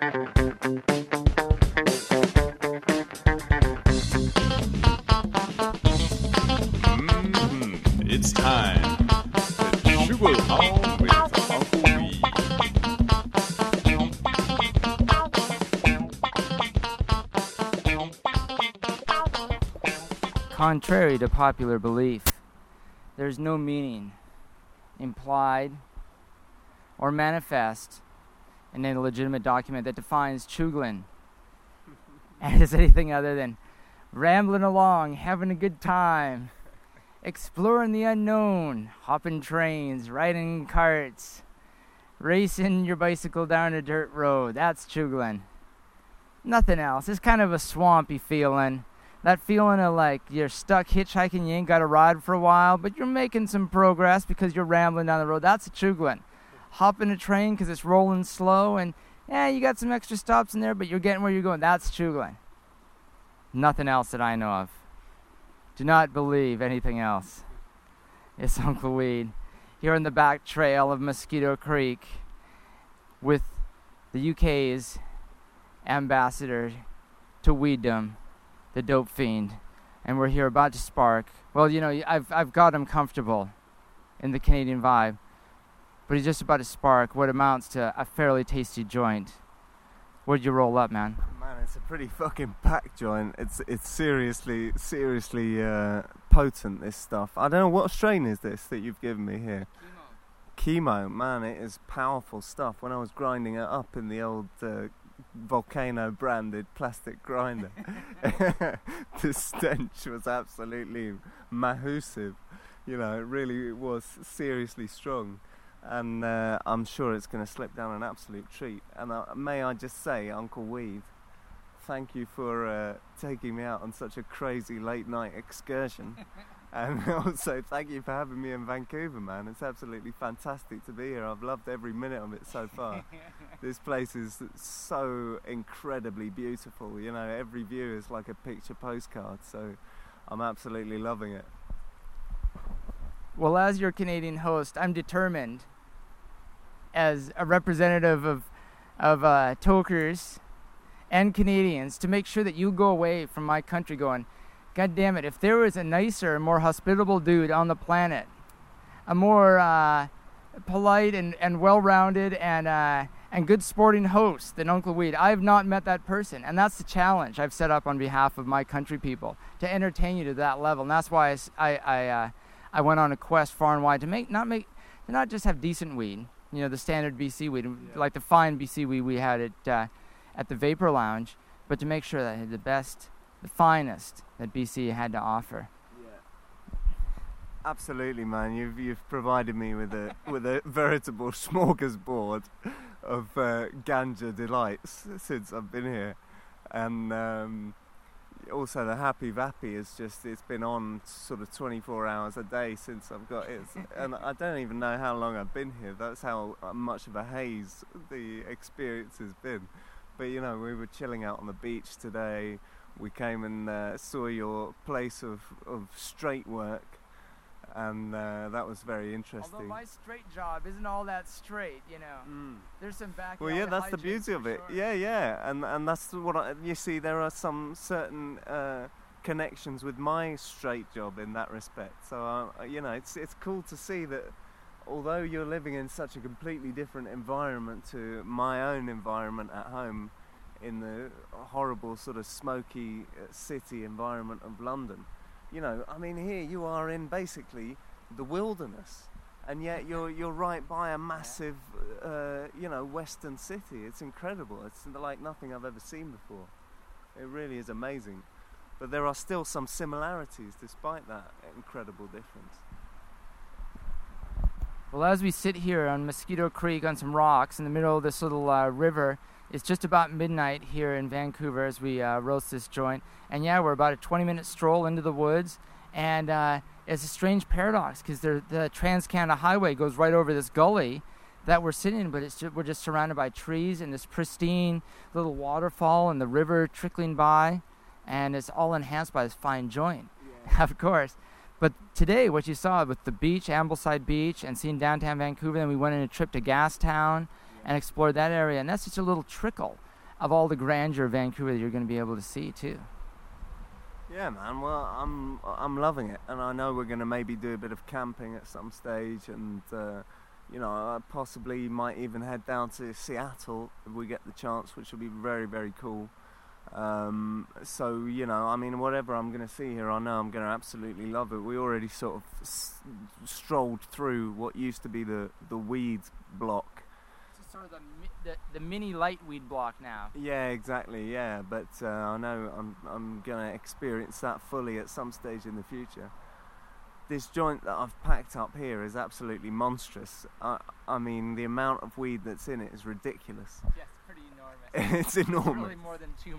Mm-hmm. It's time. The Sugar Hall with. Contrary to popular belief, there's no meaning implied or manifest in any legitimate document that defines Chuglin as anything other than rambling along, having a good time, exploring the unknown, hopping trains, riding carts, racing your bicycle down a dirt road. That's Chuglin. Nothing else. It's kind of a swampy feeling. That feeling of like you're stuck hitchhiking, you ain't got a ride for a while, but you're making some progress because you're rambling down the road. That's a Chuglin. Hop in a train because it's rolling slow, and yeah, you got some extra stops in there, but you're getting where you're going. That's Chuglin. Nothing else that I know of. Do not believe anything else. It's Uncle Weed here on the back trail of Mosquito Creek with the UK's ambassador to weeddom, the dope fiend. And we're here about to spark. Well, you know, I've, I've got him comfortable in the Canadian vibe, but he's just about to spark what amounts to a fairly tasty joint. Where'd you roll up, man? Man, it's a pretty fucking packed joint. It's it's seriously seriously uh, potent. This stuff. I don't know what strain is this that you've given me here. Chemo, Chemo, man, it is powerful stuff. When I was grinding it up in the old uh, volcano branded plastic grinder, the stench was absolutely mahusive. You know, it really was seriously strong and uh, I'm sure it's going to slip down an absolute treat. And uh, may I just say, Uncle Weed, thank you for uh, taking me out on such a crazy late night excursion. and also, thank you for having me in Vancouver, man. It's absolutely fantastic to be here. I've loved every minute of it so far. this place is so incredibly beautiful. You know, every view is like a picture postcard. So I'm absolutely loving it. Well, as your Canadian host, I'm determined, as a representative of of uh, tokers and Canadians, to make sure that you go away from my country going, God damn it! If there was a nicer, more hospitable dude on the planet, a more uh, polite and, and well-rounded and uh, and good sporting host than Uncle Weed, I have not met that person, and that's the challenge I've set up on behalf of my country people to entertain you to that level, and that's why I I, I uh, I went on a quest far and wide to make not make to not just have decent weed, you know, the standard BC weed, like the fine BC weed we had at uh, at the Vapor Lounge, but to make sure that I had the best, the finest that BC had to offer. Yeah. Absolutely, man. You've you've provided me with a with a veritable smorgasbord of uh, ganja delights since I've been here, and um, also the Happy Vappy is just it's been on sort of 24 hours a day since I've got it, and I don't even know how long I've been here. That's how uh, much of a haze the experience has been. But you know, we were chilling out on the beach today. We came and uh, saw your place of, of straight work, and uh, that was very interesting. Although my straight job isn't all that straight, you know. Mm. There's some back. Well, yeah, that's the beauty of it. Yeah, yeah, and and that's what I, you see. There are some certain uh, connections with my straight job in that respect. So uh, you know, it's it's cool to see that. Although you're living in such a completely different environment to my own environment at home, in the horrible sort of smoky uh, city environment of London, you know, I mean, here you are in basically the wilderness, and yet you're you're right by a massive, uh, you know, western city. It's incredible. It's like nothing I've ever seen before. It really is amazing. But there are still some similarities despite that incredible difference. Well, as we sit here on Mosquito Creek on some rocks in the middle of this little uh, river, it's just about midnight here in Vancouver as we uh, roast this joint. And yeah, we're about a 20 minute stroll into the woods. And uh, it's a strange paradox because the Trans Canada Highway goes right over this gully that we're sitting in, but just, we're just surrounded by trees and this pristine little waterfall and the river trickling by. And it's all enhanced by this fine joint, of course. But today, what you saw with the beach, Ambleside Beach, and seeing downtown Vancouver, then we went on a trip to Gastown and explored that area, and that's just a little trickle. of all the grandeur of Vancouver that you're going to be able to see too. Yeah, man. Well, I'm I'm loving it, and I know we're going to maybe do a bit of camping at some stage, and uh, you know, I possibly might even head down to Seattle if we get the chance, which will be very very cool. Um, so you know, I mean, whatever I'm going to see here, I know I'm going to absolutely love it. We already sort of s- strolled through what used to be the the weeds block It's sort of the, the, the mini lightweed block now. Yeah, exactly. Yeah, but uh, I know I'm I'm gonna experience that fully at some stage in the future. This joint that I've packed up here is absolutely monstrous. I, I mean, the amount of weed that's in it is ridiculous. Yes. it's enormous. Really more than two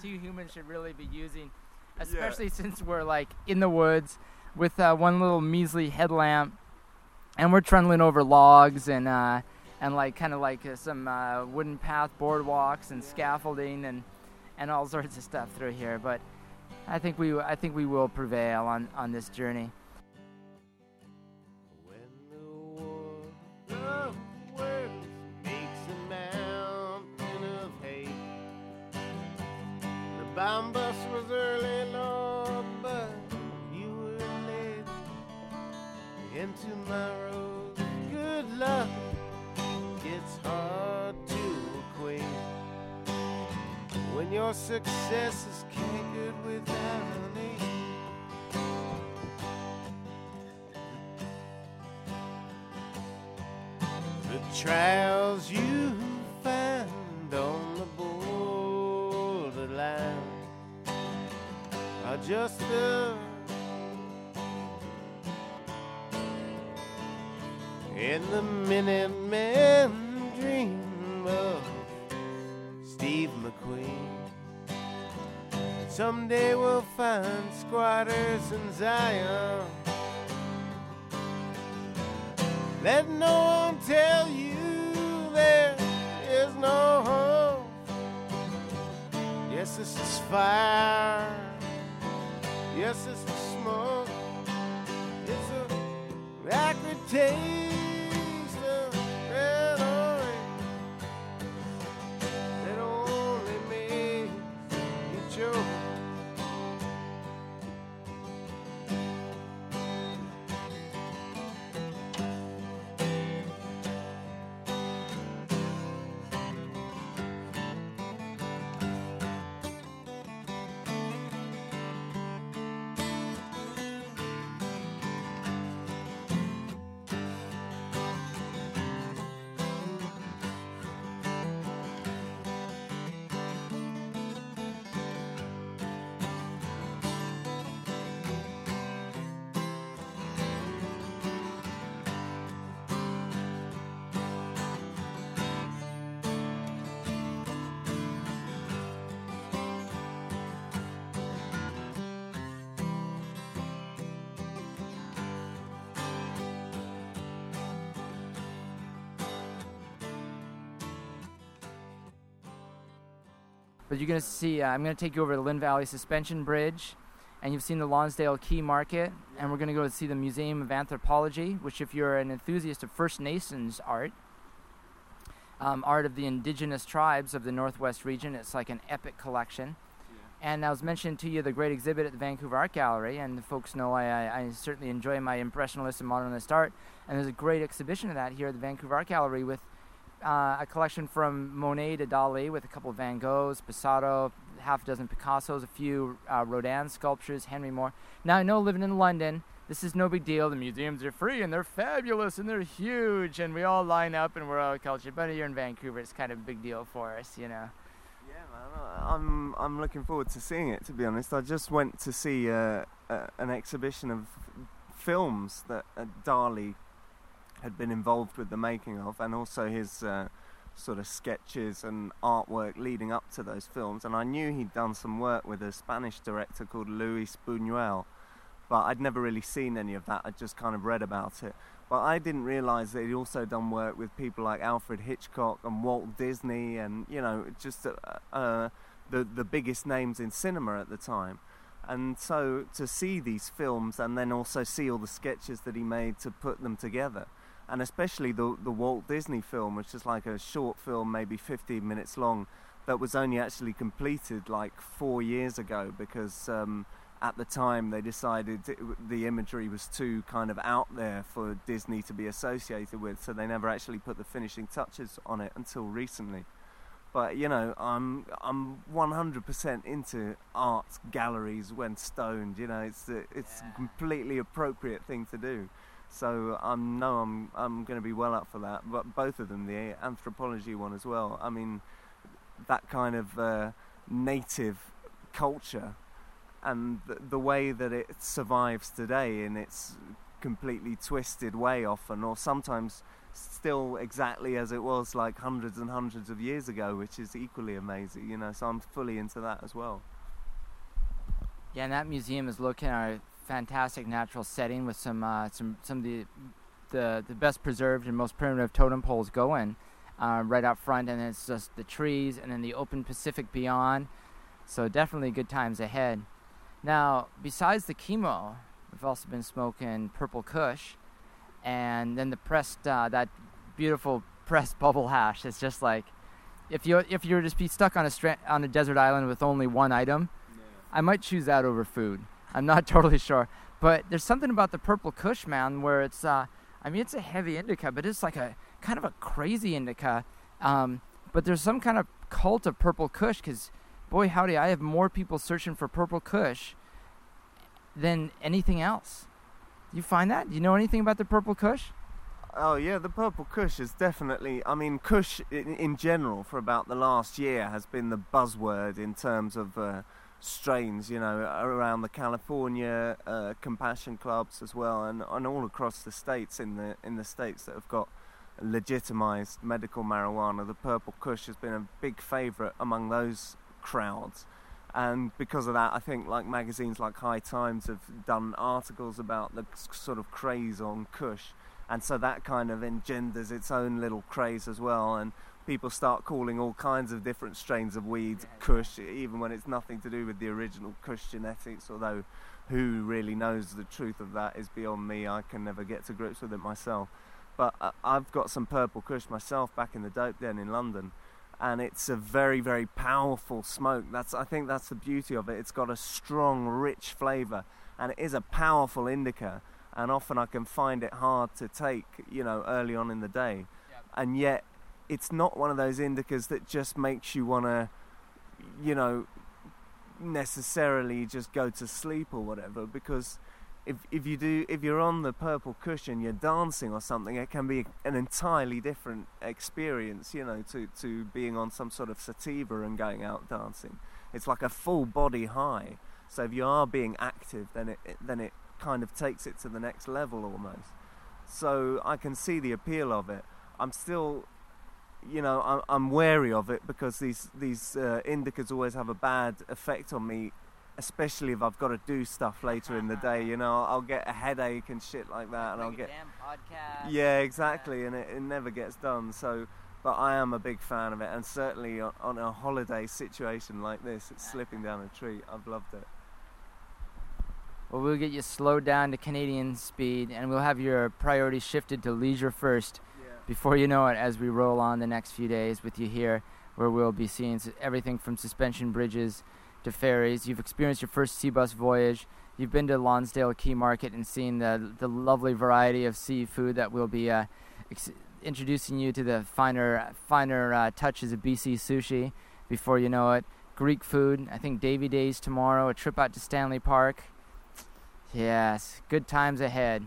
two humans should really be using, especially yeah. since we're like in the woods with uh, one little measly headlamp, and we're trundling over logs and. Uh, and like kind of like uh, some uh, wooden path boardwalks and scaffolding and and all sorts of stuff through here. But I think we I think we will prevail on on this journey. Bombus was early, Lord, but you were late into my road. Good luck it's hard to equate when your success is cankered with irony. The trials you just the in the Minutemen dream of Steve McQueen. Someday we'll find squatters in Zion. Let no one tell you there is no hope. Yes, this is fire. Yes, it's is smoke. It's a acrid taste. But you're going to see, uh, I'm going to take you over to the Lynn Valley Suspension Bridge, and you've seen the Lonsdale Quay Market, and we're going to go see the Museum of Anthropology, which, if you're an enthusiast of First Nations art, um, art of the indigenous tribes of the Northwest region, it's like an epic collection. And I was mentioning to you the great exhibit at the Vancouver Art Gallery, and the folks know I, I, I certainly enjoy my impressionist and modernist art. And there's a great exhibition of that here at the Vancouver Art Gallery with uh, a collection from Monet to Dali with a couple of Van Goghs, Pissarro, half a dozen Picassos, a few uh, Rodin sculptures, Henry Moore. Now, I know living in London, this is no big deal. The museums are free and they're fabulous and they're huge and we all line up and we're all cultured. But here in Vancouver, it's kind of a big deal for us, you know. Yeah, man. I'm I'm looking forward to seeing it. To be honest, I just went to see uh, uh, an exhibition of films that uh, Dali had been involved with the making of, and also his uh, sort of sketches and artwork leading up to those films. And I knew he'd done some work with a Spanish director called Luis Buñuel, but I'd never really seen any of that. I'd just kind of read about it. But I didn't realize that he'd also done work with people like Alfred Hitchcock and Walt Disney, and you know, just uh, uh, the the biggest names in cinema at the time. And so to see these films and then also see all the sketches that he made to put them together and especially the the Walt Disney film, which is like a short film, maybe 15 minutes long, that was only actually completed like four years ago because. Um, at the time, they decided it, the imagery was too kind of out there for Disney to be associated with, so they never actually put the finishing touches on it until recently but you know i'm i'm 100% into art galleries when stoned you know it's it's Yeah. a completely appropriate thing to do so i'm no i'm i'm going to be well up for that but both of them the anthropology one as well i mean that kind of uh, native culture and the, the way that it survives today in its completely twisted way often or sometimes still exactly as it was like hundreds and hundreds of years ago, which is equally amazing, you know. So I'm fully into that as well. Yeah, and that museum is located fantastic natural setting with some uh, some some of the the the best preserved and most primitive totem poles going uh, right out front, and it's just the trees and then the open Pacific beyond. So definitely good times ahead. Now, besides the chemo, we've also been smoking Purple Kush, and then the pressed uh, that beautiful pressed bubble hash. It's just like if you if you were just be stuck on a stra- on a desert island with only one item, I might choose that over food. I'm not totally sure, but there's something about the purple Kush man where it's uh, I mean it's a heavy indica, but it's like a kind of a crazy indica. Um, but there's some kind of cult of purple Kush because boy howdy, I have more people searching for purple Kush than anything else. You find that? Do you know anything about the purple Kush? Oh yeah, the purple Kush is definitely. I mean, Kush in, in general for about the last year has been the buzzword in terms of uh, strains. You know, around the California uh, compassion clubs as well, and, and all across the states in the in the states that have got legitimized medical marijuana. The purple Kush has been a big favourite among those crowds. And because of that, I think like magazines like High Times have done articles about the sort of craze on Kush and so that kind of engenders its own little craze as well and people start calling all kinds of different strains of weed kush even when it's nothing to do with the original kush genetics although who really knows the truth of that is beyond me. I can never get to grips with it myself. But uh, i've got some purple kush myself back in the dope den in london and it's a very very powerful smoke. That's i think that's the beauty of it. It's got a strong rich flavor and it is a powerful indica and often I can find it hard to take, you know, early on in the day. And yet, it's not one of those indicas that just makes you want to, you know, necessarily just go to sleep or whatever. Because if if you do, if you're on the purple cushion, you're dancing or something, it can be an entirely different experience, you know, to to being on some sort of sativa and going out dancing. It's like a full body high. So if you are being active, then it, it then it kind of takes it to the next level almost. So I can see the appeal of it. I'm still, you know, I'm, I'm wary of it because these these uh, indicas always have a bad effect on me, especially if I've got to do stuff later in the day. You know, I'll get a headache and shit like that, and I'll get yeah, exactly, and it, it never gets done. So, but I am a big fan of it, and certainly on, on a holiday situation like this, it's slipping down a tree. I've loved it. Well, we'll get you slowed down to Canadian speed, and we'll have your priorities shifted to leisure first. Before you know it, as we roll on the next few days with you here, where we'll be seeing everything from suspension bridges to ferries. You've experienced your first sea bus voyage. You've been to Lonsdale Quay Market and seen the the lovely variety of seafood that we'll be uh, ex- introducing you to the finer finer uh, touches of BC sushi. Before you know it, Greek food. I think Davy Days tomorrow. A trip out to Stanley Park. Yes, good times ahead.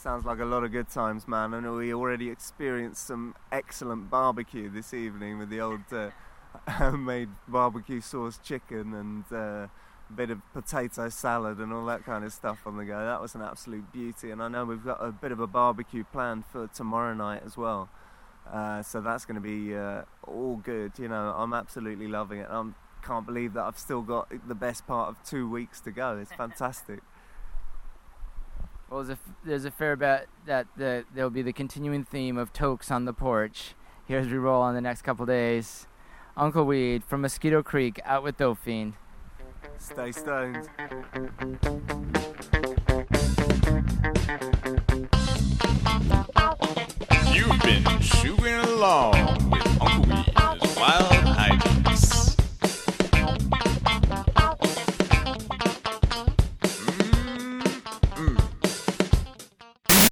Sounds like a lot of good times, man. And we already experienced some excellent barbecue this evening with the old uh, homemade barbecue sauce chicken and uh, a bit of potato salad and all that kind of stuff on the go. That was an absolute beauty. And I know we've got a bit of a barbecue planned for tomorrow night as well. Uh, so that's going to be uh, all good. You know, I'm absolutely loving it. I can't believe that I've still got the best part of two weeks to go. It's fantastic. Well, there's a, f- there's a fair bet that the, there'll be the continuing theme of tokes on the porch here as we roll on the next couple days. Uncle Weed from Mosquito Creek out with Dope Fiend. Stay stoned. Thank been sugaring along with Uncle B.